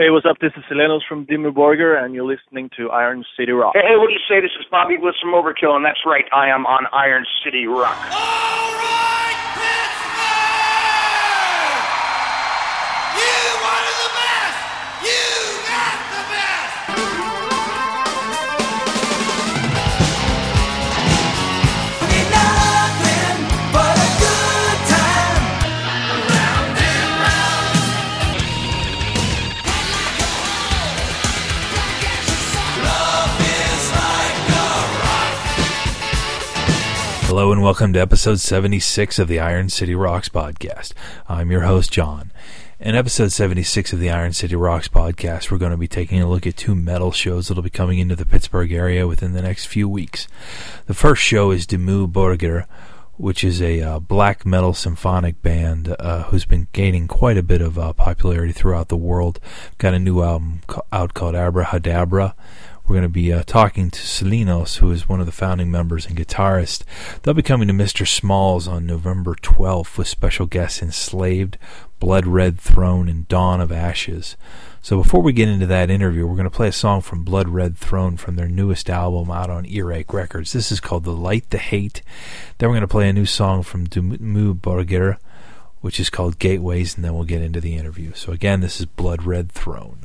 Hey, what's up? This is Silenoz from Dimmu Borgir, and you're listening to Iron City Rock. Hey, what do you say? This is Bobby with some Overkill, and that's right, I am on Iron City Rock. Hello and welcome to episode 76 of the Iron City Rocks podcast. I'm your host, John. In episode 76 of the Iron City Rocks podcast, we're going to be taking a look at two metal shows that'll be coming into the Pittsburgh area within the next few weeks. The first show is Dimmu Borgir, which is a uh, black metal symphonic band uh, who's been gaining quite a bit of uh, popularity throughout the world. Got a new album out called Abrahadabra. We're going to be uh, talking to Silenoz, who is one of the founding members and guitarist. They'll be coming to Mr. Smalls on November 12th with special guests Enslaved, Blood Red Throne, and Dawn of Ashes. So before we get into that interview, we're going to play a song from Blood Red Throne from their newest album out on Earache Records. This is called The Light the Hate. Then we're going to play a new song from Dimmu Borgir, which is called Gateways, and then we'll get into the interview. So again, this is Blood Red Throne.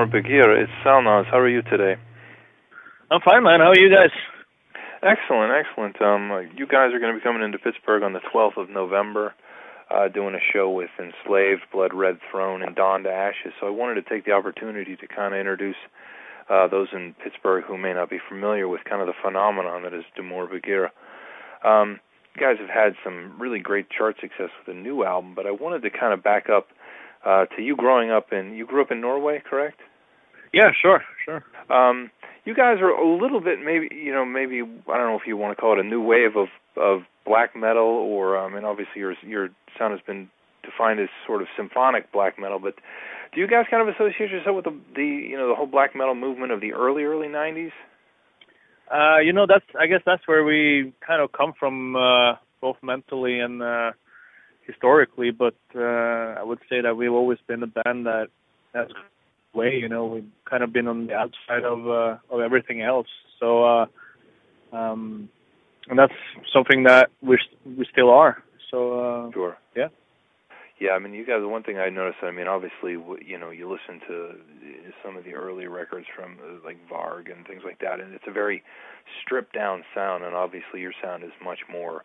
Dimmu Borgir. It's Silenoz. How are you today? I'm fine, man. How are you guys? Excellent, excellent. Um, you guys are going to be coming into Pittsburgh on the 12th of November, uh, doing a show with Enslaved, Blood Red Throne, and Dawn to Ashes. So I wanted to take the opportunity to kind of introduce uh, those in Pittsburgh who may not be familiar with kind of the phenomenon that is Dimmu Borgir. Um, you guys have had some really great chart success with a new album, but I wanted to kind of back up uh, to you growing up in you grew up in Norway, correct? Yeah, sure, sure. Um, you guys are a little bit maybe you know maybe I don't know if you want to call it a new wave of of black metal or um, and obviously your your sound has been defined as sort of symphonic black metal, but do you guys kind of associate yourself with the the you know the whole black metal movement of the early early 90s? Uh, you know, that's I guess that's where we kind of come from, uh, both mentally and uh, historically. But uh, I would say that we've always been a band that that's way. You know, we've kind of been on the outside of uh, of everything else. So, uh, um, and that's something that we we still are. So, uh, sure. Yeah. Yeah, I mean, you guys. One thing I noticed. I mean, obviously, you know, you listen to some of the early records from uh, like Varg and things like that, and it's a very stripped down sound. And obviously, your sound is much more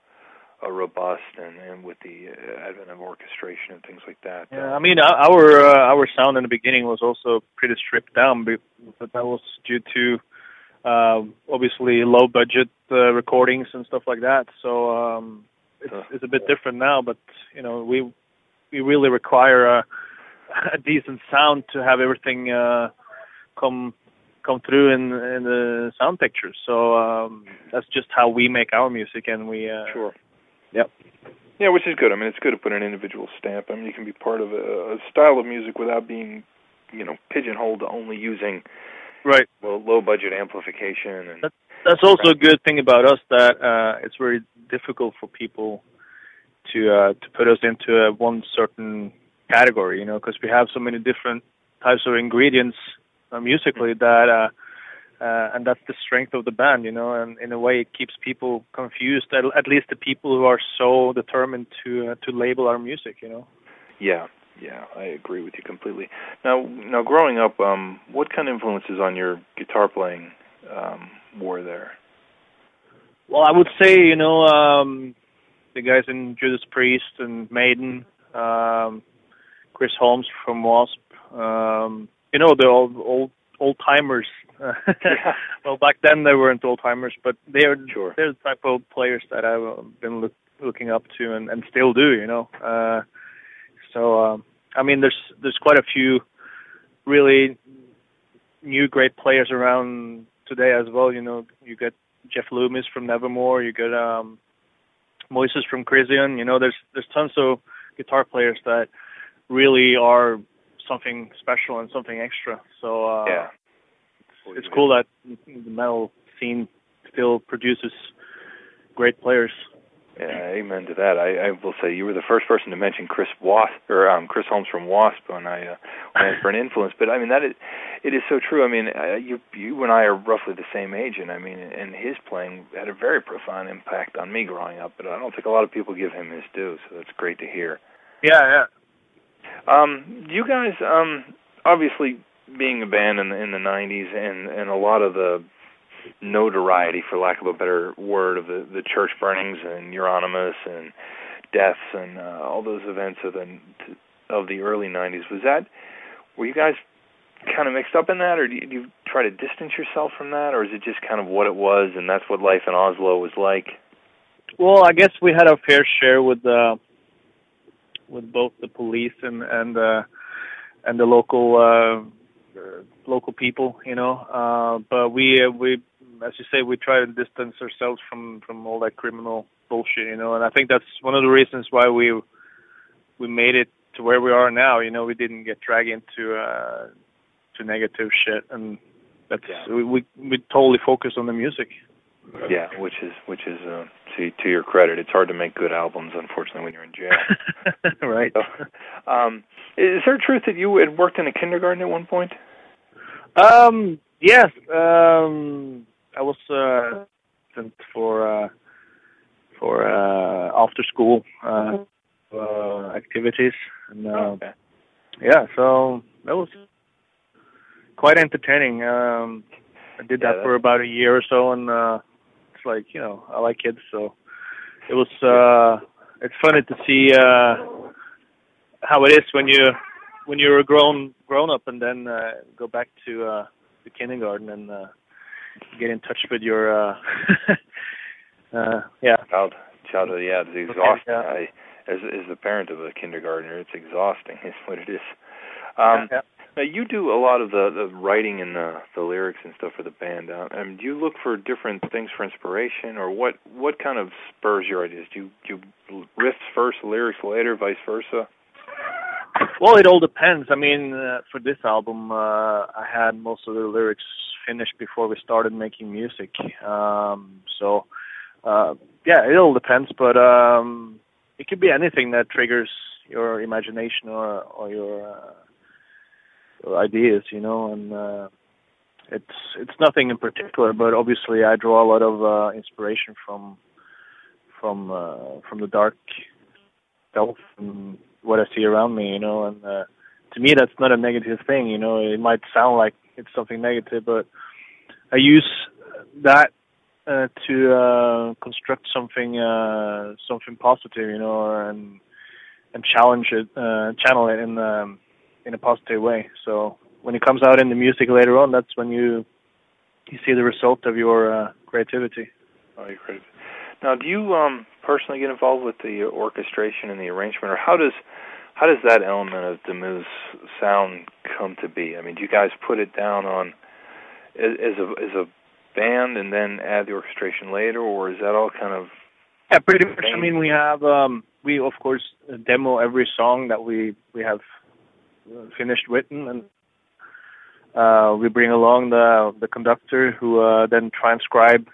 uh, robust, and and with the uh, advent of orchestration and things like that. Yeah, I mean, our uh, our sound in the beginning was also pretty stripped down, but that was due to uh, obviously low budget uh, recordings and stuff like that. So um, it's, it's a bit different now, but you know, we we really require a, a decent sound to have everything uh, come come through in in the sound picture. So um, that's just how we make our music, and we uh, sure. Yep. Yeah, which is good. I mean, it's good to put an individual stamp. I mean, you can be part of a, a style of music without being, you know, pigeonholed to only using right well low budget amplification and. That's, that's also a good thing about us that uh, it's very difficult for people to uh, to put us into a one certain category, you know, because we have so many different types of ingredients uh, musically that uh, uh, and that's the strength of the band, you know, and in a way it keeps people confused, at, at least the people who are so determined to uh, to label our music, you know. Yeah, yeah, I agree with you completely. Now, now growing up, um, what kind of influences on your guitar playing um, were there? Well, I would say, you know, um, the guys in Judas Priest and Maiden, um, Chris Holmes from Wasp, um, you know, the old old old timers. yeah. Well, back then they weren't old timers, but they're sure. they're the type of players that I've been look, looking up to and, and still do. You know, uh, so um, I mean, there's there's quite a few really new great players around today as well. You know, you get Jeff Loomis from Nevermore. You get um, Moyses from Krisiun. You know, there's there's tons of guitar players that really are something special and something extra. So uh, yeah, it's, it's cool that the metal scene still produces great players. Yeah, amen to that. I, I will say you were the first person to mention Chris Wasp or um, Chris Holmes from Wasp when I uh, when I asked for an influence. But I mean that is it is so true. I mean uh, you you and I are roughly the same age, and I mean and his playing had a very profound impact on me growing up. But I don't think a lot of people give him his due, so that's great to hear. Yeah, yeah. Um, you guys, um, obviously being a band in the in the '90s, and and a lot of the notoriety, for lack of a better word, of the the church burnings and Euronymous and deaths and uh, all those events of the of the early '90s. Was that were you guys kind of mixed up in that, or do you, you try to distance yourself from that, or is it just kind of what it was, and that's what life in Oslo was like? Well, I guess we had our fair share with uh, with both the police and and uh, and the local uh, local people, you know. Uh, but we uh, we as you say, we try to distance ourselves from from all that criminal bullshit, you know. And I think that's one of the reasons why we we made it to where we are now. You know, we didn't get dragged into uh, to negative shit, and that's yeah. we, we we totally focus on the music. Yeah, which is which is uh, to to your credit. It's hard to make good albums, unfortunately, when you're in jail. right. So, um, is there truth that you had worked in a kindergarten at one point? Um. Yes. Um. I was uh, sent for uh, for uh, after school uh, uh, activities, and uh, okay. yeah, so that was quite entertaining. Um, I did Yeah, that for about a year or so, and uh, like you know I like kids, so it was uh, it's funny to see uh, how it is when you when you're a grown grown up and then uh, go back to uh, the kindergarten and uh, get in touch with your uh, uh, yeah Child, childhood, yeah, it's exhausting. yeah. I, as as the parent of a kindergartner, it's exhausting. Is what it is. Um, yeah. Now you do a lot of the, the writing and the, the lyrics and stuff for the band. Uh, um, do you look for different things for inspiration, or what what kind of spurs your ideas? Do you do you riffs first, lyrics later, vice versa? Well, it all depends. I mean, uh, for this album, uh, I had most of the lyrics finished before we started making music. Um, so, uh, yeah, it all depends. But um, it could be anything that triggers your imagination or or your, uh, ideas, you know. And uh, it's it's nothing in particular, but obviously I draw a lot of uh, inspiration from from uh, from the dark self and what I see around me, you know, and uh, to me that's not a negative thing, you know. It might sound like it's something negative, but I use that uh, to uh, construct something uh, something positive, you know, and and challenge it, uh, channel it in um, in a positive way. So when it comes out in the music later on, that's when you you see the result of your uh, creativity. Oh, great. Now, do you um, personally get involved with the orchestration and the arrangement, or how does how does that element of Dimmu's sound come to be? I mean, do you guys put it down on as a as a band and then add the orchestration later, or is that all kind of Yeah, pretty much. I mean, we have um, we of course demo every song that we we have finished written, and uh, we bring along the the conductor who uh, then transcribe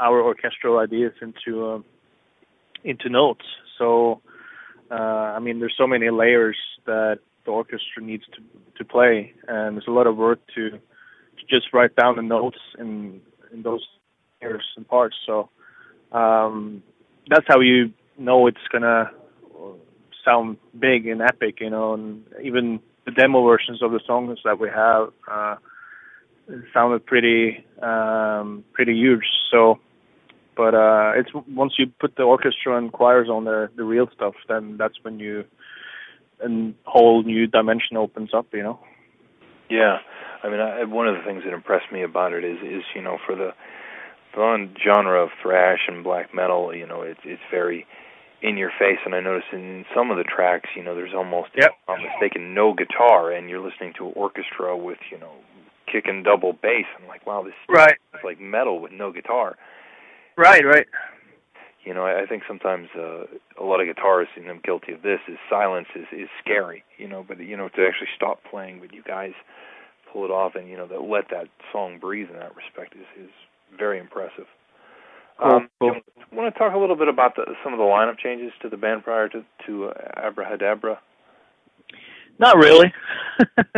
our orchestral ideas into uh, into notes. So, uh, I mean, there's so many layers that the orchestra needs to to play, and there's a lot of work to to just write down the notes in in those layers and parts. So. Um, that's how you know it's gonna sound big and epic, you know. And even the demo versions of the songs that we have uh, sounded pretty um, pretty huge. So, but uh, it's once you put the orchestra and choirs on there, the real stuff, then that's when you a whole new dimension opens up, you know. Yeah, I mean, I, one of the things that impressed me about it is is you know for the the genre of thrash and black metal, you know, it's it's very in your face. And I notice in some of the tracks, you know, there's almost, Yep. if I'm mistaken, no guitar, and you're listening to an orchestra with, you know, kick and double bass. I'm like, wow, this Right, is like metal with no guitar. right, right. You know, I, I think sometimes uh, a lot of guitarists, and I'm guilty of this, is silence is is scary. You know, but you know to actually stop playing, but you guys pull it off, and you know that let that song breathe in that respect is is very impressive. Cool, um, cool. I want to talk a little bit about the, some of the lineup changes to the band prior to to uh, Abrahadabra. Not really.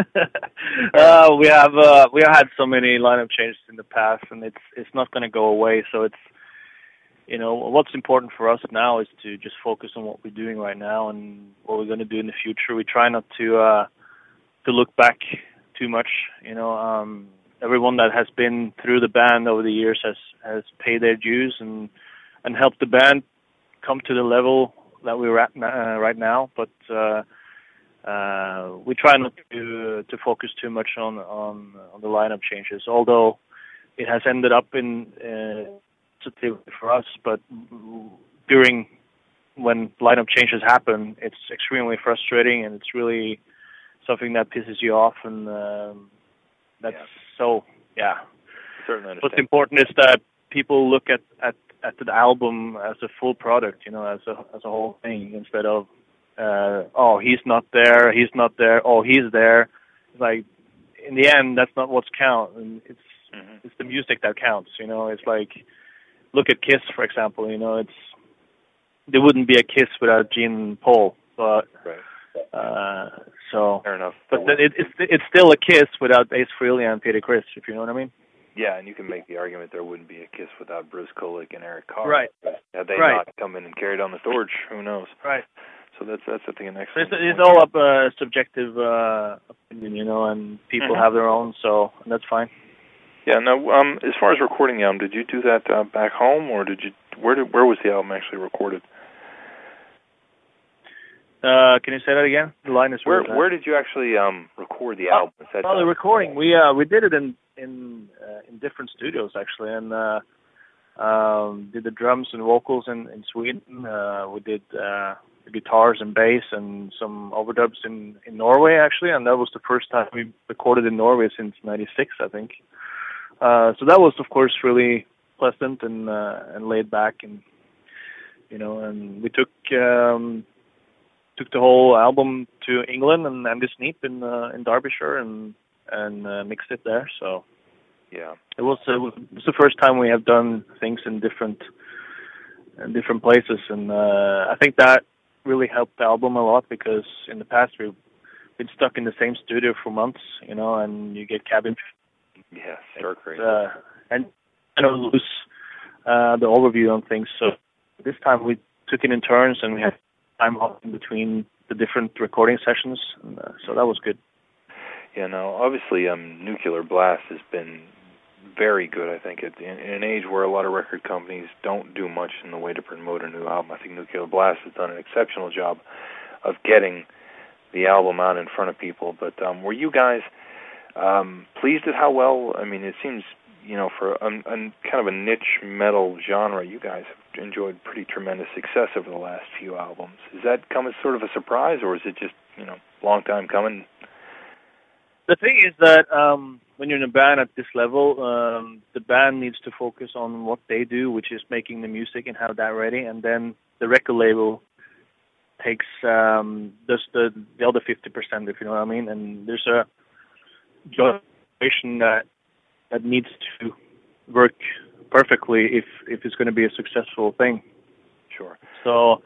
uh, we have uh, we have had so many lineup changes in the past, and it's it's not going to go away. So it's you know what's important for us now is to just focus on what we're doing right now and what we're going to do in the future. We try not to uh, to look back too much. You know, um, everyone that has been through the band over the years has has paid their dues and and helped the band come to the level that we're at uh, right now. But uh, uh, we try not to to focus too much on on, on the lineup changes, although it has ended up in uh, for us. But during when lineup changes happen, it's extremely frustrating, and it's really something that pisses you off, and um, that's Yeah. so yeah. Certainly What's important is that people look at at at the album as a full product, you know, as a as a whole thing, instead of uh, oh he's not there, he's not there, oh he's there. Like in the end, that's not what's count, and it's Mhm. it's the music that counts. You know, it's like look at Kiss for example. You know, it's there wouldn't be a Kiss without Gene and Paul, but Right. uh, so. Fair enough. But then it, it's it's still a Kiss without Ace Frehley and Peter Criss, if you know what I mean. Yeah, and you can make the argument there wouldn't be a Kiss without Bruce Kulick and Eric Carr. Right. Had they Right. not come in and carried on the torch, who knows? Right. So that's that's I think an So it's, it's all up uh, subjective uh, opinion, you know, and people Mhm. have their own, so that's fine. Yeah. Now, um, as far as recording the album, did you do that uh, back home, or did you where did where was the album actually recorded? Uh, can you say that again? The line is Where really where did you actually um record the album? Oh, the uh, recording. We uh we did it in in uh, in different studios actually, and uh, um, did the drums and vocals in in Sweden. Uh, we did uh, the guitars and bass and some overdubs in in Norway actually, and that was the first time we recorded in Norway since '96, I think. Uh, so that was of course really pleasant and uh, and laid back, and you know, and we took. Um, took the whole album to England and Andy Sneap in uh, in Derbyshire and and uh, mixed it there. So yeah. it was it was it was the first time we have done things in different in different places, and uh, I think that really helped the album a lot because in the past we've been stuck in the same studio for months, you know, and you get cabin Yeah, start great. uh, and kind of lose uh, the overview on things. So this time we took it in turns and we had time off in between the different recording sessions, uh, so that was good. Yeah, no, obviously, um, Nuclear Blast has been very good. I think in, in an age where a lot of record companies don't do much in the way to promote a new album, I think Nuclear Blast has done an exceptional job of getting the album out in front of people. But um, were you guys um, pleased at how well? I mean, it seems you know for a, a kind of a niche metal genre, you guys have enjoyed pretty tremendous success over the last few albums. Does that come as sort of a surprise, or is it just you know long time coming? The thing is that um, when you're in a band at this level, um, the band needs to focus on what they do, which is making the music and have that ready, and then the record label takes um, just the the other fifty percent, if you know what I mean. And there's a situation that that needs to work perfectly if if it's going to be a successful thing. Sure. So,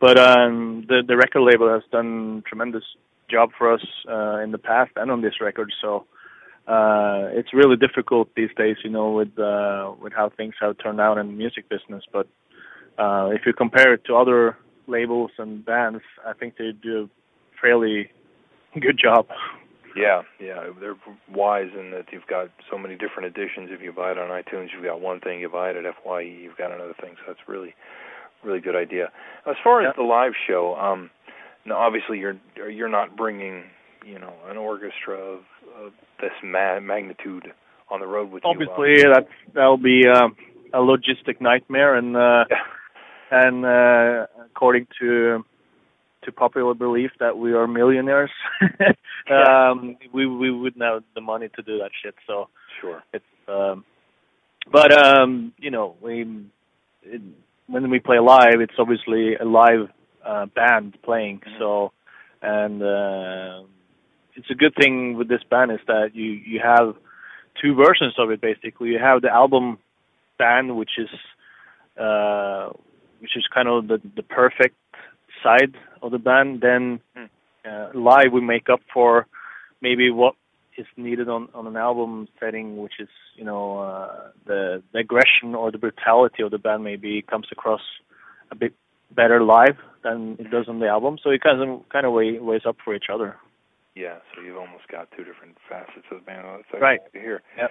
but um, the the record label has done tremendous job for us uh, in the past and on this record. So uh, it's really difficult these days, you know, with uh, with how things have turned out in the music business. But uh, if you compare it to other labels and bands, I think they do a fairly good job. Yeah, yeah, they're wise in that you've got so many different editions. If you buy it on iTunes, you've got one thing. You buy it at FYE, you've got another thing. So that's really, really good idea. As far as the live show, um, now obviously you're you're not bringing you know an orchestra of, of this ma- magnitude on the road with you. Obviously, um, that that'll be um, a logistic nightmare, and uh, yeah, and uh, according to to popular belief that we are millionaires, um, we we wouldn't have the money to do that shit. So sure. it's um, but um, you know we it, when we play live, it's obviously a live uh, band playing. Mhm. So and uh, it's a good thing with this band is that you you have two versions of it basically. You have the album band, which is uh, which is kind of the the perfect side of the band. Then Hmm. uh, live we make up for maybe what is needed on on an album setting, which is you know uh, the the aggression or the brutality of the band maybe comes across a bit better live than it does on the album. So it kind of kind of weigh, weighs up for each other. Yeah, so you've almost got two different facets of the band. Oh, That's Right. to hear. Yep.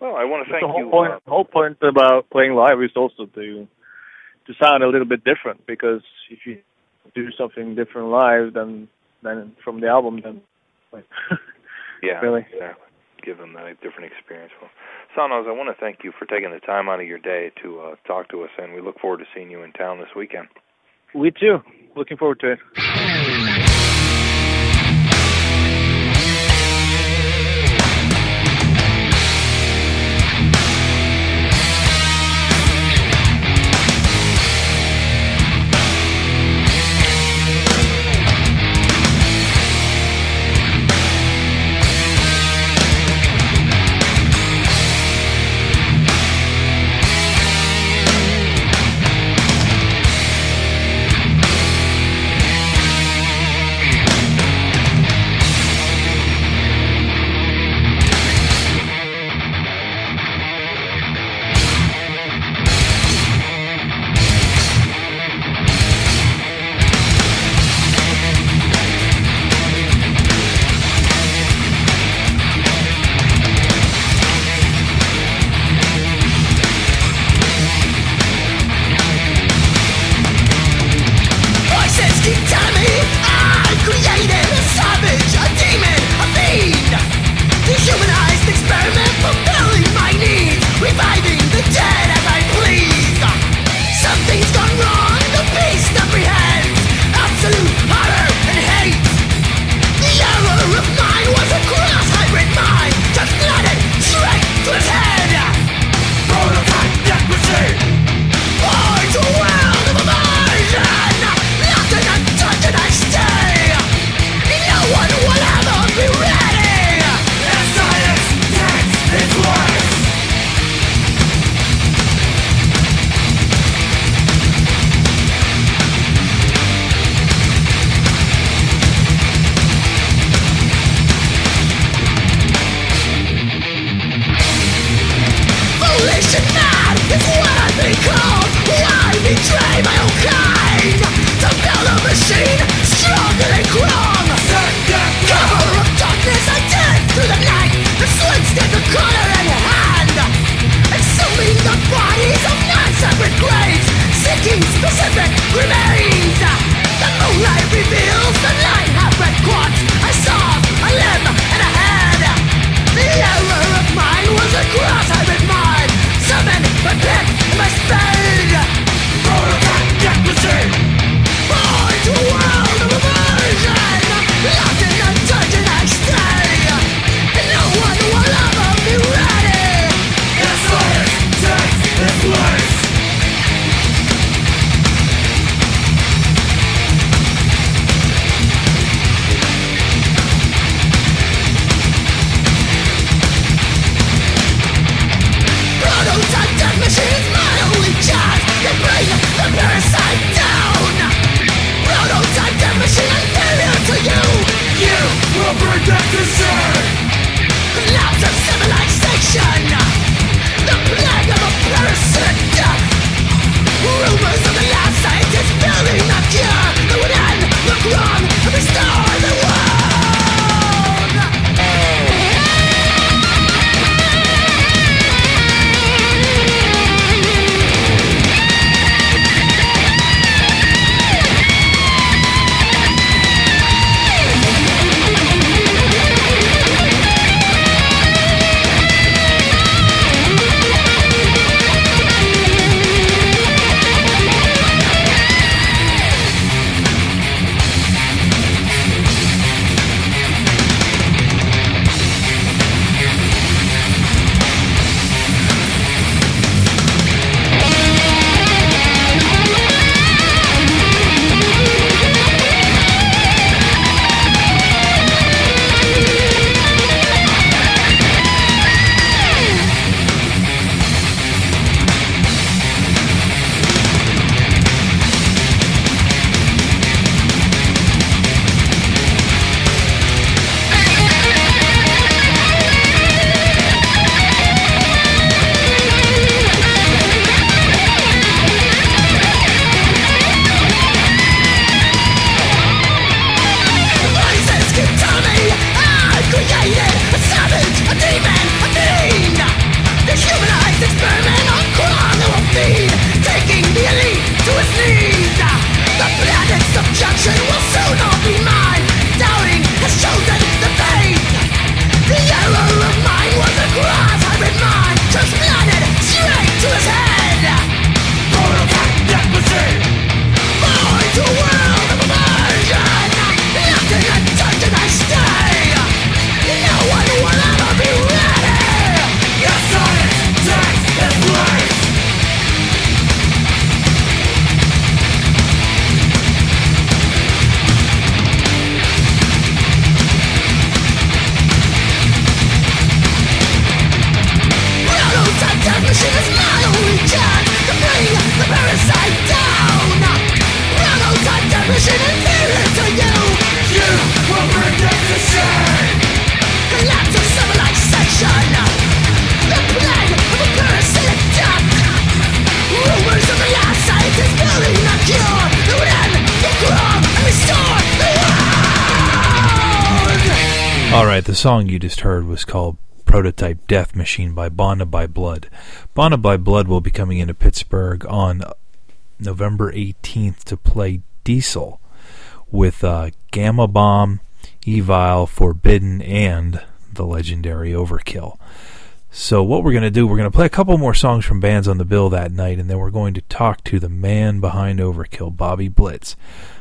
Well, I want to thank the whole you. point uh, the whole point about playing live is also to to sound a little bit different because if you do something different live than than from the album then like, Yeah, Really? Yeah. Give them a different experience. Well, Silenoz, I want to thank you for taking the time out of your day to uh, talk to us, and we look forward to seeing you in town this weekend. we too looking forward to it All right, the song you just heard was called Prototype Death Machine by Bonded by Blood. Bonded by Blood will be coming into Pittsburgh on November 18th to play Diesel with uh, Gama Bomb, Evile, Forbidden, and the legendary Overkill. So, what we're going to do, we're going to play a couple more songs from bands on the bill that night, and then we're going to talk to the man behind Overkill, Bobby Blitz.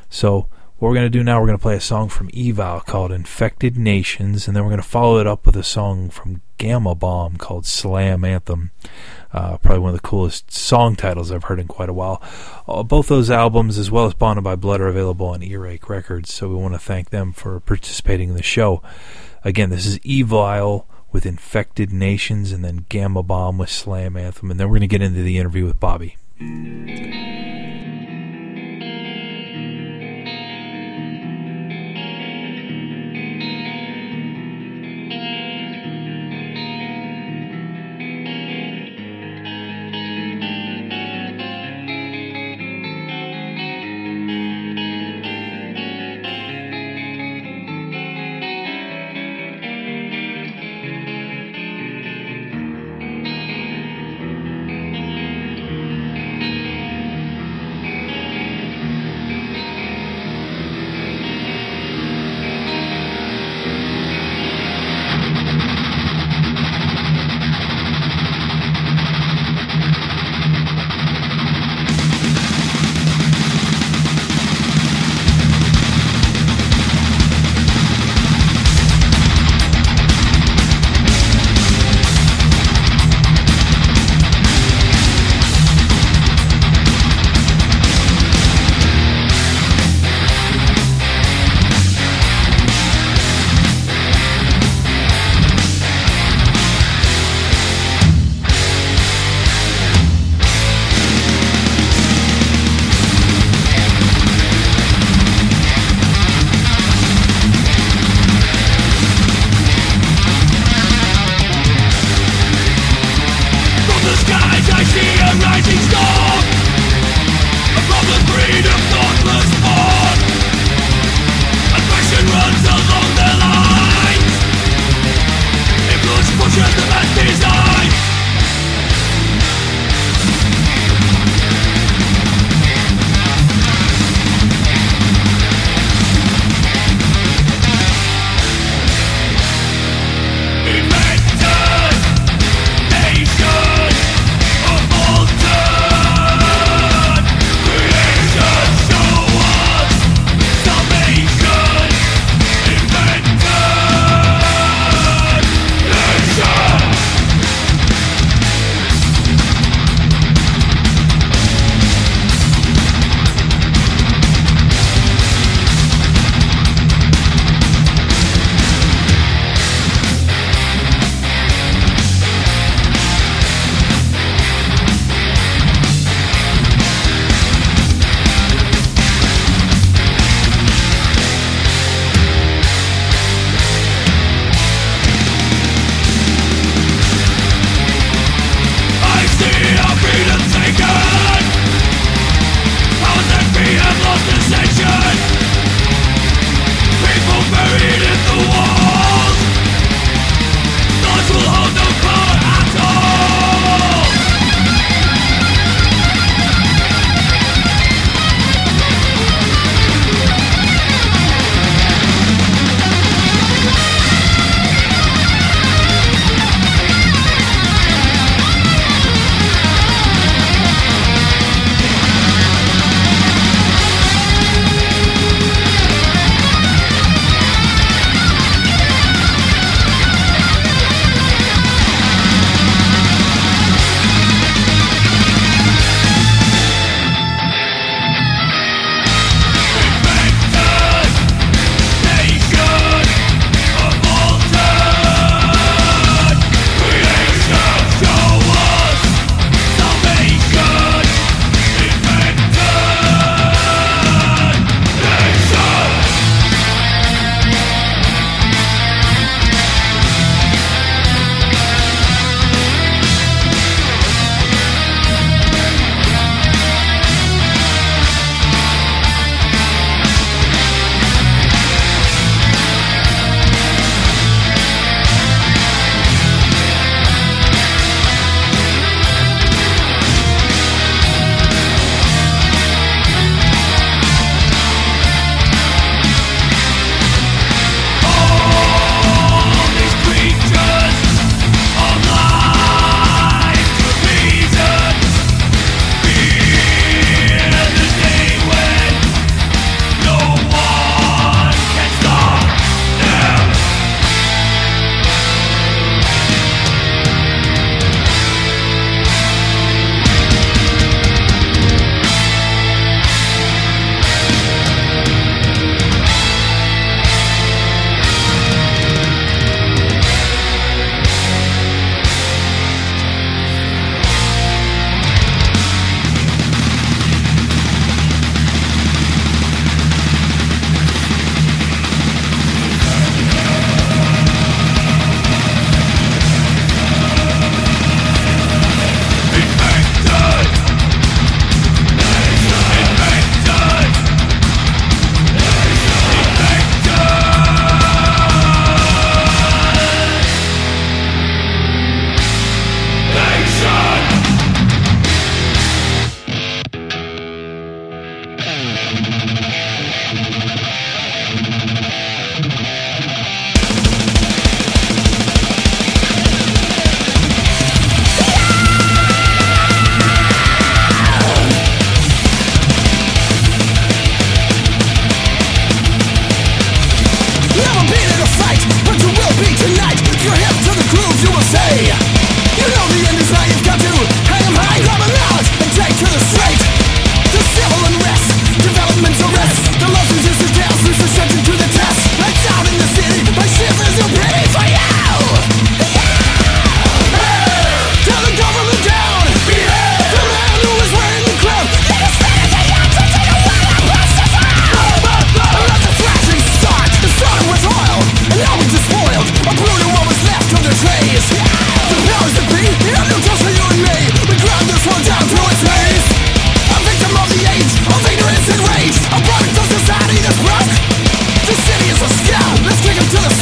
So, what we're going to do now, we're going to play a song from Evile called Infected Nations, and then we're going to follow it up with a song from Gama Bomb called Slam Anthem. Uh, probably one of the coolest song titles I've heard in quite a while. Uh, both those albums, as well as Bonded by Blood, are available on Earache Records, so we want to thank them for participating in the show. Again, this is Evile with Infected Nations, and then Gama Bomb with Slam Anthem, and then we're going to get into the interview with Bobby.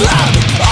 loud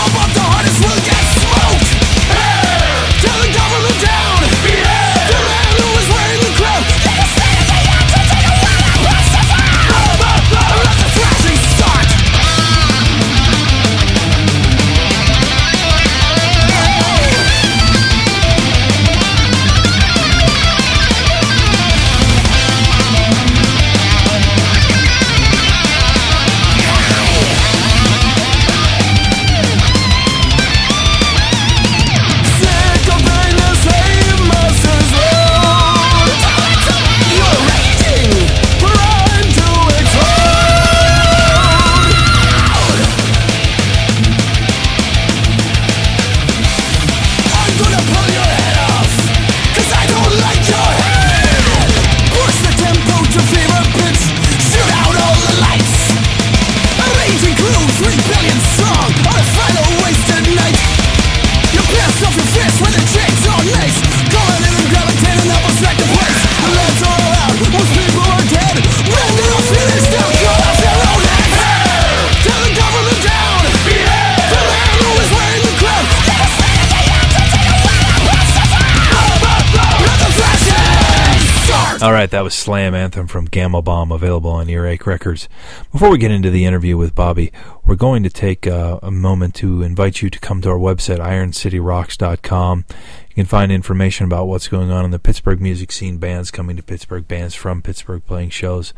right, that was Slam Anthem from Gama Bomb, available on Earache Records. Before we get into the interview with Bobby, we're going to take uh, a moment to invite you to come to our website, ironcityrocks.com. You can find information about what's going on in the Pittsburgh music scene, bands coming to Pittsburgh, bands from Pittsburgh playing shows.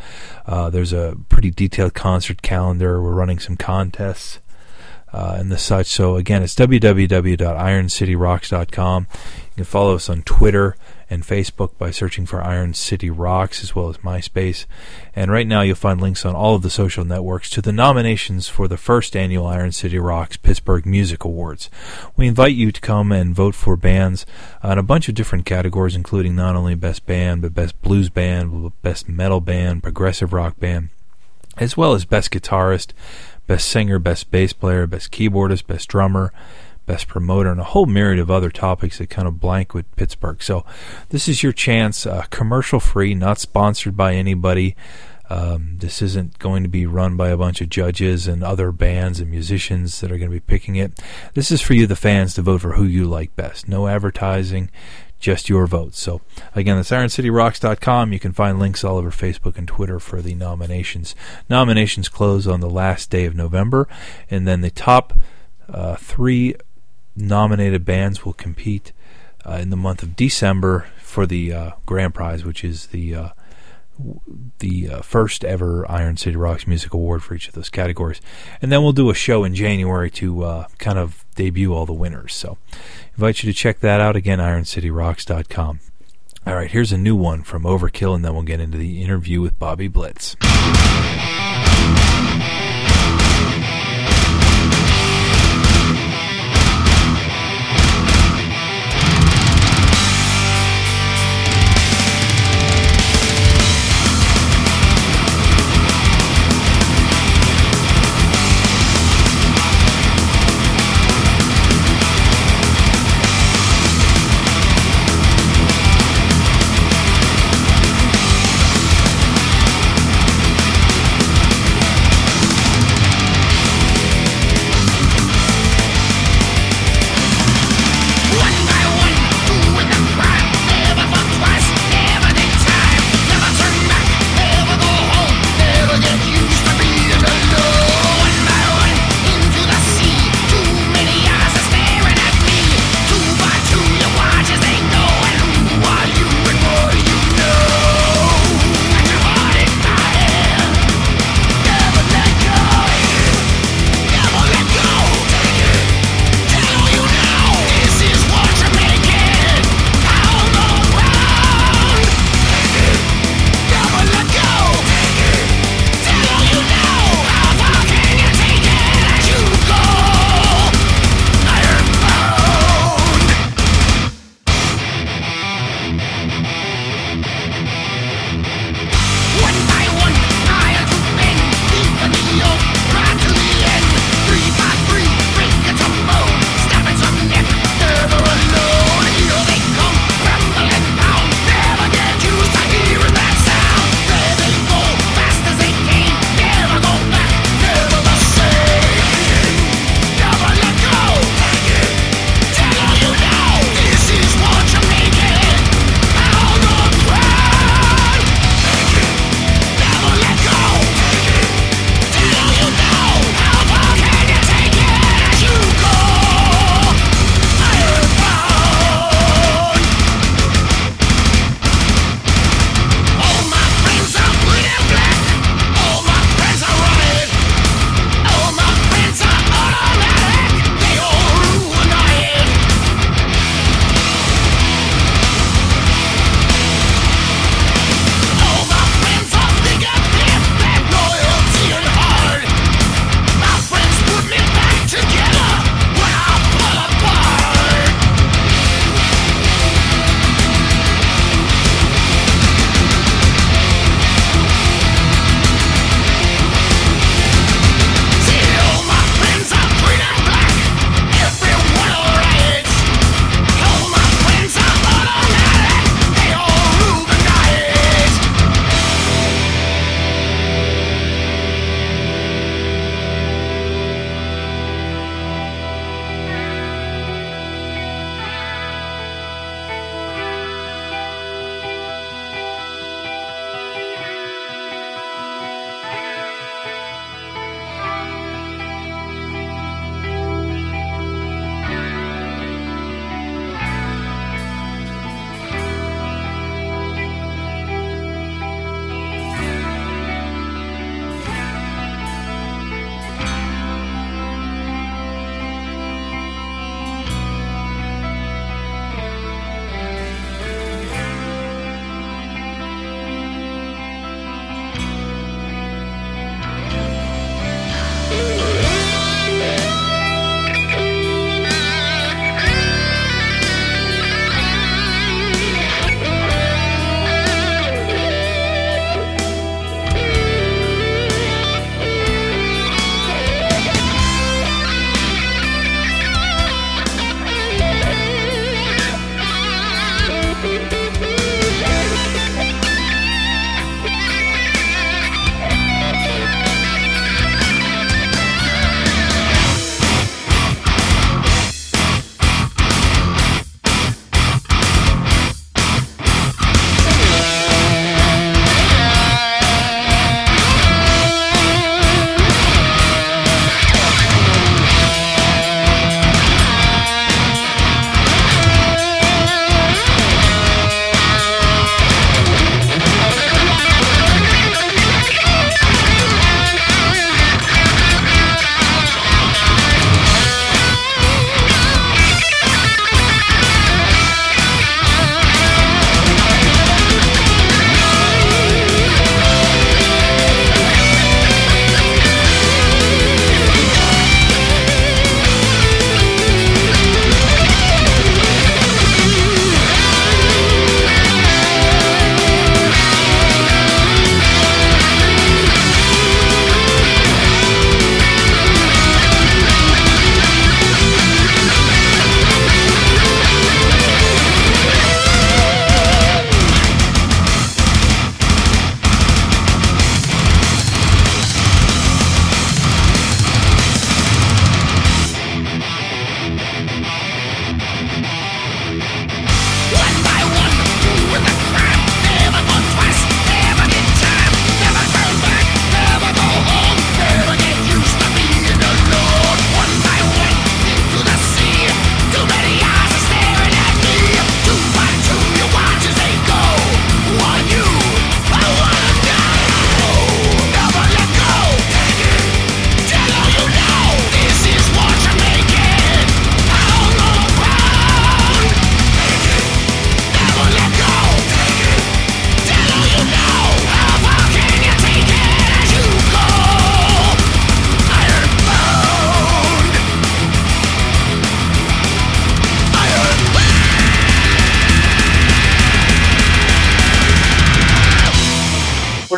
Uh, there's a pretty detailed concert calendar. We're running some contests. Uh, and the such. So again, it's www.ironcityrocks.com. You can follow us on Twitter and Facebook by searching for Iron City Rocks as well as MySpace. And right now you'll find links on all of the social networks to the nominations for the first annual Iron City Rocks Pittsburgh Music Awards. We invite you to come and vote for bands on a bunch of different categories, including not only Best Band, but Best Blues Band, Best Metal Band, Progressive Rock Band, as well as Best Guitarist, Best Singer, Best Bass Player, Best Keyboardist, Best Drummer, best promoter, and a whole myriad of other topics that kind of blank with Pittsburgh. So this is your chance, uh, commercial free, not sponsored by anybody. Um, this isn't going to be run by a bunch of judges and other bands and musicians that are going to be picking it. This is for you, the fans, to vote for who you like best. No advertising, just your votes. So again, that's IronCityRocks.com. You can find links all over Facebook and Twitter for the nominations. Nominations close on the last day of November, and then the top uh, three nominated bands will compete uh, in the month of December for the uh, grand prize, which is the uh, the uh, first ever Iron City Rocks Music Award for each of those categories. And then we'll do a show in January to uh, kind of debut all the winners. So, invite you to check that out again, IronCityRocks.com. All right, here's a new one from Overkill, and then we'll get into the interview with Bobby Blitz.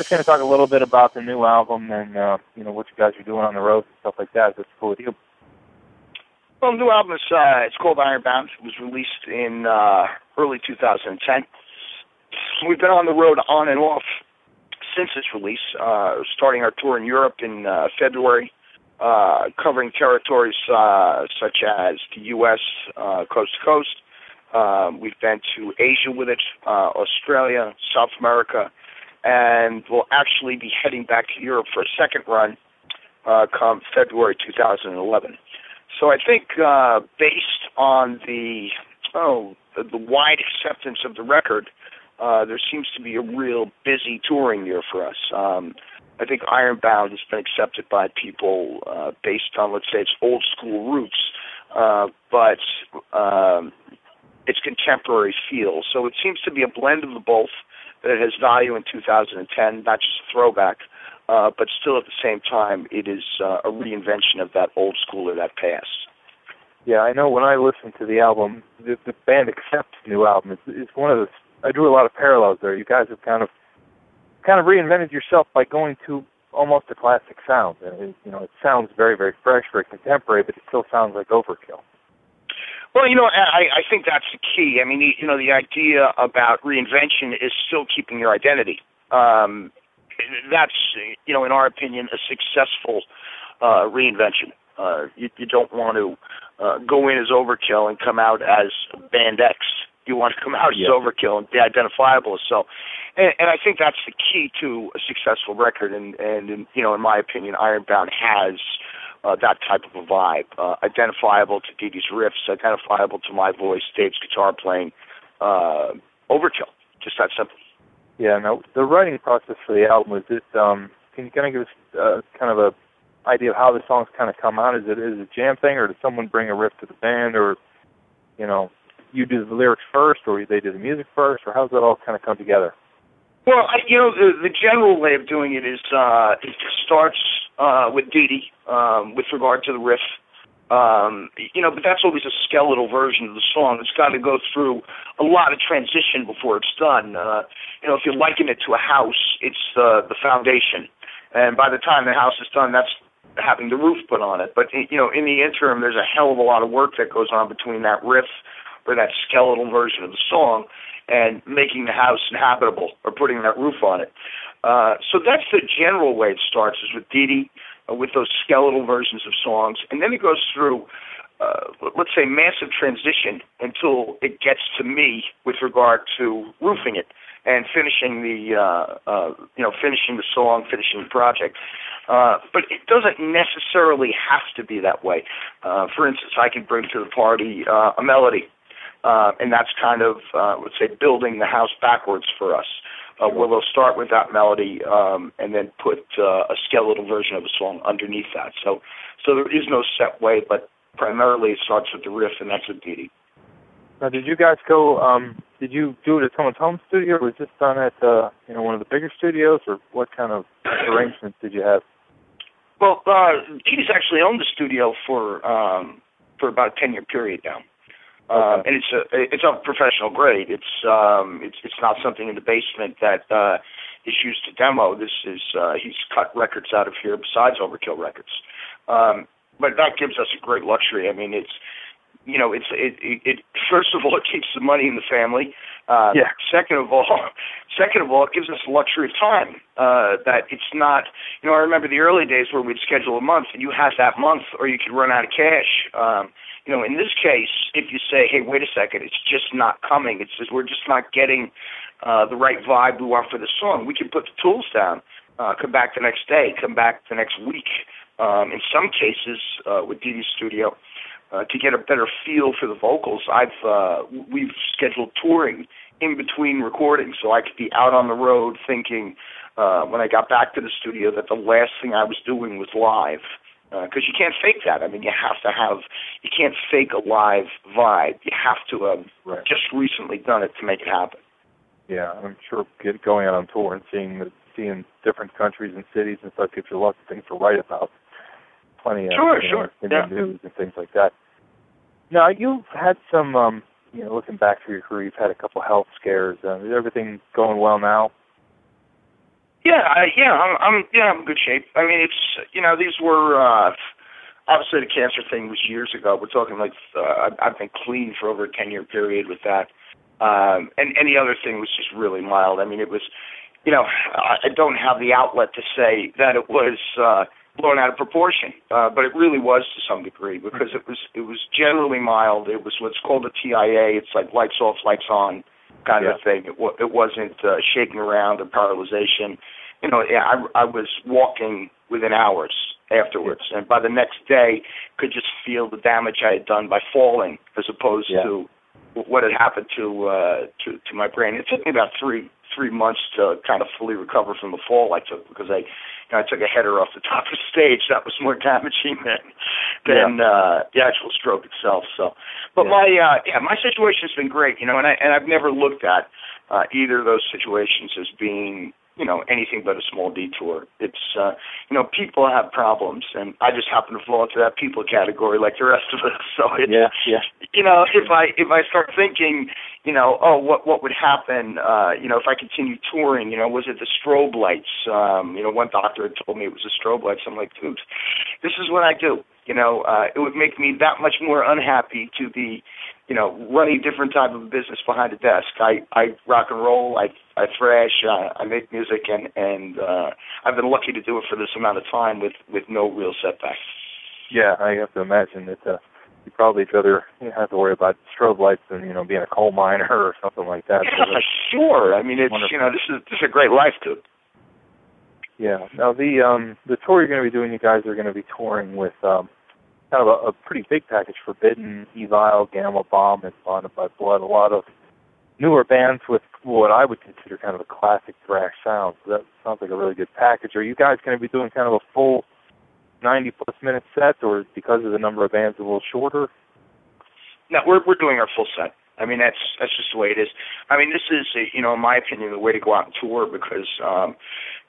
Just going to talk a little bit about the new album and uh, you know what you guys are doing on the road and stuff like that. It's cool with you. Well, the new album is uh, it's called Ironbound. It was released in uh, early 2010. We've been on the road on and off since its release, uh, starting our tour in Europe in uh, February, uh, covering territories uh, such as the U.S. Uh, coast to coast. Um, we've been to Asia with it, uh, Australia, South America, and we'll actually be heading back to Europe for a second run uh, come February 2011. So I think uh, based on the oh the, the wide acceptance of the record, uh, there seems to be a real busy touring year for us. Um, I think Ironbound has been accepted by people uh, based on let's say its old school roots, uh, but um, its contemporary feel. So it seems to be a blend of the both. That it has value in 2010, not just a throwback uh, but still at the same time, it is uh, a reinvention of that old school or that past. Yeah, I know. When I listen to the album, the, the band accepts new album. It's, it's one of the. I drew a lot of parallels there. You guys have kind of, kind of reinvented yourself by going to almost a classic sound. And it, you know, it sounds very, very fresh, very contemporary, but it still sounds like overkill. Well, you know, I, I think that's the key. I mean, you know, the idea about reinvention is still keeping your identity. Um, that's you know in our opinion a successful uh, reinvention. Uh, you, you don't want to uh, go in as overkill and come out as band X. You want to come out Yeah. as overkill and be identifiable so. And, and I think that's the key to a successful record. And and in, you know in my opinion, Ironbound has. Uh, that type of a vibe, uh, identifiable to Dee Dee's riffs, identifiable to my voice, Dave's guitar playing, uh, overkill, just that simple. Yeah. Now, the writing process for the album is it. Um, can you kind of give us uh, kind of a idea of how the songs kind of come out? Is it is it a jam thing, or does someone bring a riff to the band, or you know, you do the lyrics first, or they do the music first, or how does that all kind of come together? Well, I, you know, the, the general way of doing it is uh, it starts uh, with Dee um, with regard to the riff. Um, you know, but that's always a skeletal version of the song. It's got to go through a lot of transition before it's done. Uh, you know, if you liken it to a house, it's uh, the foundation, and by the time the house is done, that's having the roof put on it. But you know, in the interim, there's a hell of a lot of work that goes on between that riff or that skeletal version of the song and making the house inhabitable or putting that roof on it. Uh, so that's the general way it starts is with Dee, uh, with those skeletal versions of songs, and then it goes through, uh, let's say, massive transition until it gets to me with regard to roofing it and finishing the, uh, uh, you know, finishing the song, finishing the project. Uh, but it doesn't necessarily have to be that way. Uh, for instance, I can bring to the party uh, a melody uh, and that's kind of uh, let's say building the house backwards for us. Uh, where they'll start with that melody um, and then put uh, a skeletal version of a song underneath that. So, so there is no set way, but primarily it starts with the riff, and that's with Dee Dee. Now, did you guys go? Um, did you do it at someone's home studio, or was this done at uh, you know one of the bigger studios, or what kind of arrangements did you have? Well, uh, Dee's actually owned the studio for um, for about a ten year period now. Um, and it's a it's of professional grade. It's um it's it's not something in the basement that uh is used to demo. This is uh he's cut records out of here besides Overkill Records. Um but that gives us a great luxury. I mean it's you know, it's it, it, it first of all it keeps the money in the family. Uh Yeah. second of all second of all it gives us the luxury of time. Uh that it's not you know, I remember the early days where we'd schedule a month and you had that month or you could run out of cash. Um you know, in this case, if you say, "Hey, wait a second, it's just not coming. It's just we're just not getting uh, the right vibe we want for the song," we can put the tools down, uh, come back the next day, come back the next week. Um, in some cases, uh, with Dee's studio, uh, to get a better feel for the vocals, I've uh, we've scheduled touring in between recordings, so I could be out on the road thinking uh, when I got back to the studio that the last thing I was doing was live because you can't fake that. I mean, you have to have, you can't fake a live vibe. You have to have Right. just recently done it to make it happen. Yeah, I'm sure get, going out on tour and seeing the, seeing different countries and cities and stuff gives you lots of things to write about. Plenty of Sure, you know, sure, in yeah. the news and things like that. Now you've had some, um, you know, looking back through your career, you've had a couple health scares. Uh, is everything going well now? Yeah, I, yeah, I'm, I'm, yeah, I'm in good shape. I mean, it's, you know, these were, uh, obviously the cancer thing was years ago. We're talking like, uh, I've- been clean for over a 10 year period with that. Um, and any other thing was just really mild. I mean, it was, you know, I, I don't have the outlet to say that it was, uh, blown out of proportion, uh, but it really was to some degree because it was, it was generally mild. It was what's called a TIA. It's like lights off, lights on kind of thing. It, wa- it wasn't uh, shaking around or paralyzation. You know, yeah, I, I was walking within hours afterwards, and by the next day, could just feel the damage I had done by falling, as opposed Yeah. to what had happened to uh, to to my brain. It took me about three three months to kind of fully recover from the fall I took because I you know, I took a header off the top of the stage. That was more damaging than than uh, the actual stroke itself. So, but Yeah. my uh, yeah, my situation's been great. You know, and I and I've never looked at uh, either of those situations as being you know anything but a small detour. It's uh, you know people have problems, and I just happen to fall into that people category like the rest of us. So it's Yeah, yeah. you know, if I if I start thinking, you know, oh, what what would happen, uh, you know, if I continue touring, you know, was it the strobe lights? Um, you know, one doctor had told me it was the strobe lights. I'm like, dude, this is what I do. You know, uh, it would make me that much more unhappy to be, you know, running a different type of business behind a desk. I I rock and roll, I I thrash, uh, I make music, and and uh, I've been lucky to do it for this amount of time with with no real setbacks. Yeah, I have to imagine that uh, you probably rather you have to worry about strobe lights than you know being a coal miner or something like that. Yeah, that's- sure. I mean, it's Wonderful. you know, this is this is a great life, dude. yeah. Now the um the tour you're going to be doing, you guys are going to be touring with um kind of a, a pretty big package: Forbidden, Evile, Gama Bomb, and Bonded by Blood. A lot of newer bands with what I would consider kind of a classic thrash sound. So that sounds like a really good package. Are you guys going to be doing kind of a full 90 plus minute set, or because of the number of bands, a little shorter? No, we're we're doing our full set. I mean, that's that's just the way it is. I mean, this is, uh, you know, in my opinion, the way to go out and tour because, um,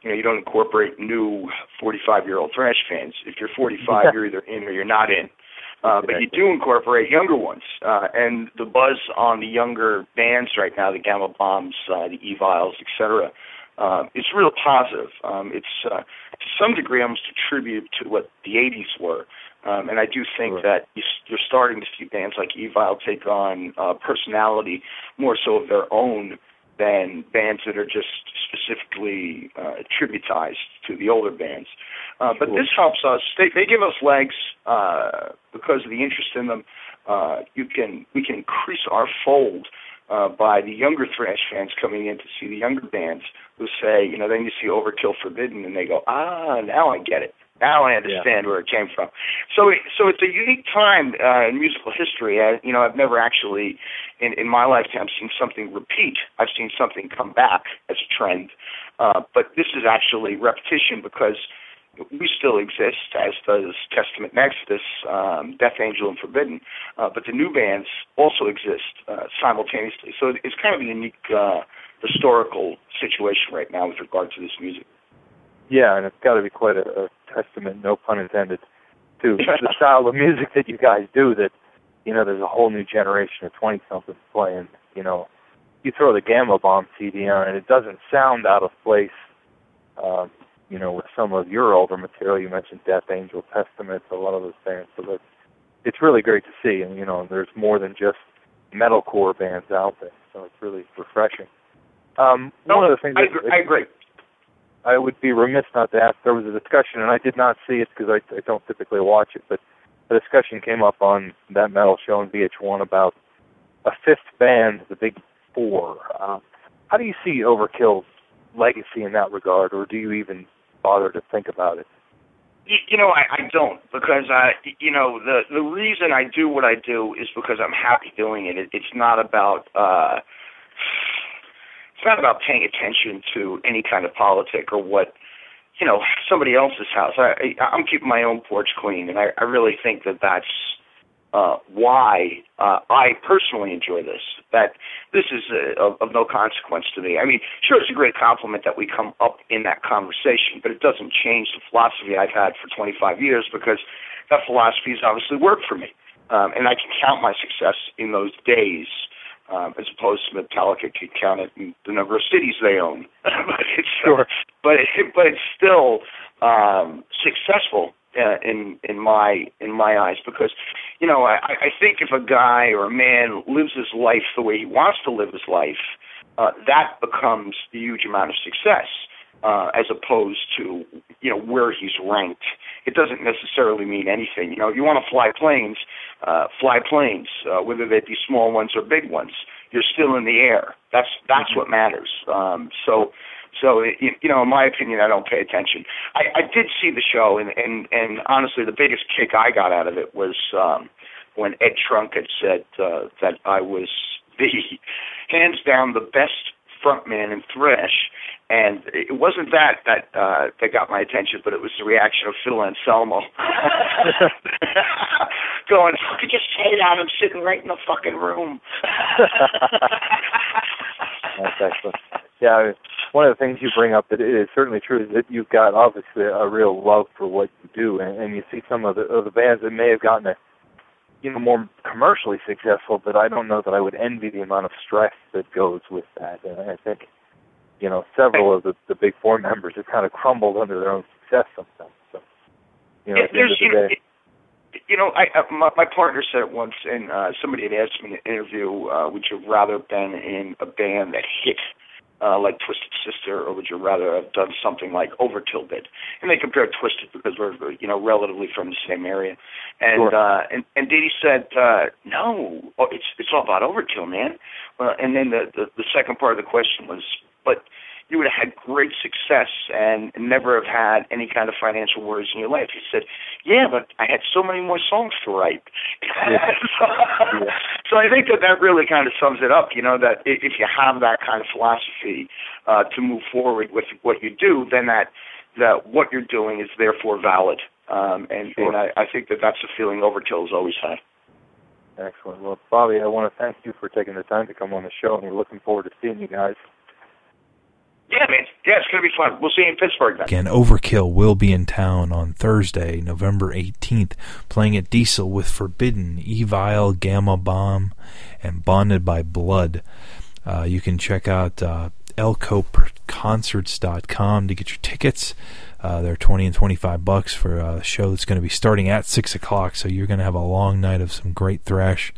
you know, you don't incorporate new 45-year-old thrash fans. If you're 45, Yeah. you're either in or you're not in. Uh, but you do incorporate younger ones, uh, and the buzz on the younger bands right now, the Gama Bombs, uh, the Eviles, etc., uh, it's real positive. Um, it's uh, to some degree almost a tribute to what the '80s were, um, and I do think Sure. that you, you're starting to see bands like Evile take on uh, personality more so of their own than bands that are just specifically uh, tributized to the older bands. Uh, but Sure. this helps us. They, they give us legs uh, because of the interest in them. Uh, you can we can increase our fold uh, by the younger thrash fans coming in to see the younger bands who say, you know, then you see Overkill Forbidden, and they go, ah, now I get it. Now I understand where it came from. So, it, so it's a unique time uh, in musical history. I, you know, I've never actually, in, in my lifetime, seen something repeat. I've seen something come back as a trend, uh, but this is actually repetition because we still exist, as does Testament Exodus, um, Death Angel, and Forbidden. Uh, but the new bands also exist uh, simultaneously. So it's kind of a unique uh, historical situation right now with regard to this music. Yeah, and it's got to be quite a, a testament, no pun intended, to the style of music that you guys do. That you know, there's a whole new generation of twenty somethings playing. You know, you throw the Gama Bomb CD on, and it doesn't sound out of place. Um, you know, with some of your older material, you mentioned Death Angel, Testament, a lot of those bands. So that's it's really great to see, and you know, there's more than just metalcore bands out there. So it's really refreshing. Um, No, one of the things I that- agree. I agree. I would be remiss not to ask. There was a discussion, and I did not see it because I, I don't typically watch it, but a discussion came up on that metal show on VH1 about a fifth band, the Big Four. Uh, how do you see Overkill's legacy in that regard, or do you even bother to think about it? You, you know, I, I don't because I, you know, the the reason I do what I do is because I'm happy doing it. it it's not about uh not about paying attention to any kind of politic or what you know somebody else's house. I, I I'm keeping my own porch clean, and I, I really think that that's uh, why uh, I personally enjoy this. That this is uh, of, of no consequence to me. I mean, sure, it's a great compliment that we come up in that conversation, but it doesn't change the philosophy I've had for 25 years because that philosophy has obviously worked for me, um, and I can count my success in those days um, as opposed to Metallica could count it in the number of cities they own. but it's Sure. but it, but it's still um, successful uh, in in my in my eyes because you know I, I think if a guy or a man lives his life the way he wants to live his life, uh, that becomes the huge amount of success uh, as opposed to you know where he's ranked. It doesn't necessarily mean anything. You know, you want to fly planes, uh, fly planes, uh, whether they be small ones or big ones. You're still in the air. That's that's what matters. Um, so. So it, you know, in my opinion, I don't pay attention. I, I did see the show, and, and and honestly, the biggest kick I got out of it was um, when Ed Trunk had said uh, that I was the hands down the best frontman in thrash, and it wasn't that that uh, that got my attention, but it was the reaction of Phil Anselmo going, "How could you say that? I'm sitting right in the fucking room." That's excellent. Yeah, one of the things you bring up that is certainly true is that you've got obviously a real love for what you do, and, and you see some of the of the bands that may have gotten a you know more commercially successful, but I don't know that I would envy the amount of stress that goes with that. And I think you know several of the the big four members have kind of crumbled under their own success sometimes. So you know, Yeah, at the end of the day, it- you know, I, I my, my partner said it once, and uh, somebody had asked me in an interview, uh, would you rather been in a band that hit uh, like Twisted Sister, or would you rather have done something like Overkill did? And they compared Twisted because we're you know relatively from the same area, and Sure. uh, and and Didi said, uh, no, oh, it's it's all about Overkill, man. Well, and then the, the the second part of the question was, but you would have had great success and never have had any kind of financial worries in your life. He said, "Yeah, but I had so many more songs to write." so, so I think that that really kind of sums it up. You know that if you have that kind of philosophy uh, to move forward with what you do, then that that what you're doing is therefore valid. Um, and Sure. and I, I think that that's the feeling Overkill has always had. excellent. Well, Bobby, I want to thank you for taking the time to come on the show, and we're looking forward to seeing you guys. Yeah, man. Yeah, it's gonna be fun. We'll see you in Pittsburgh then. Again, Overkill will be in town on Thursday, November 18th, playing at Diesel with Forbidden, Evile, Gama Bomb, and Bonded by Blood. Uh, you can check out uh, elcoconcerts.com to get your tickets. Uh, they're 20 and 25 bucks for a show that's going to be starting at 6 o'clock, so you're going to have a long night of some great thrash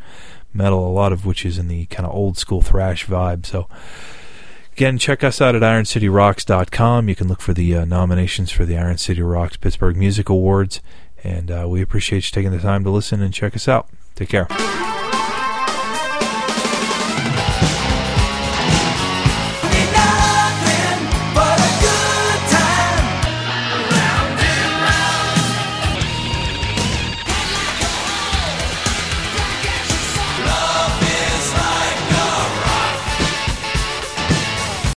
metal, a lot of which is in the kind of old school thrash vibe. So, Again, check us out at IronCityRocks.com. You can look for the uh, nominations for the Iron City Rocks Pittsburgh Music Awards. And uh, we appreciate you taking the time to listen and check us out. Take care.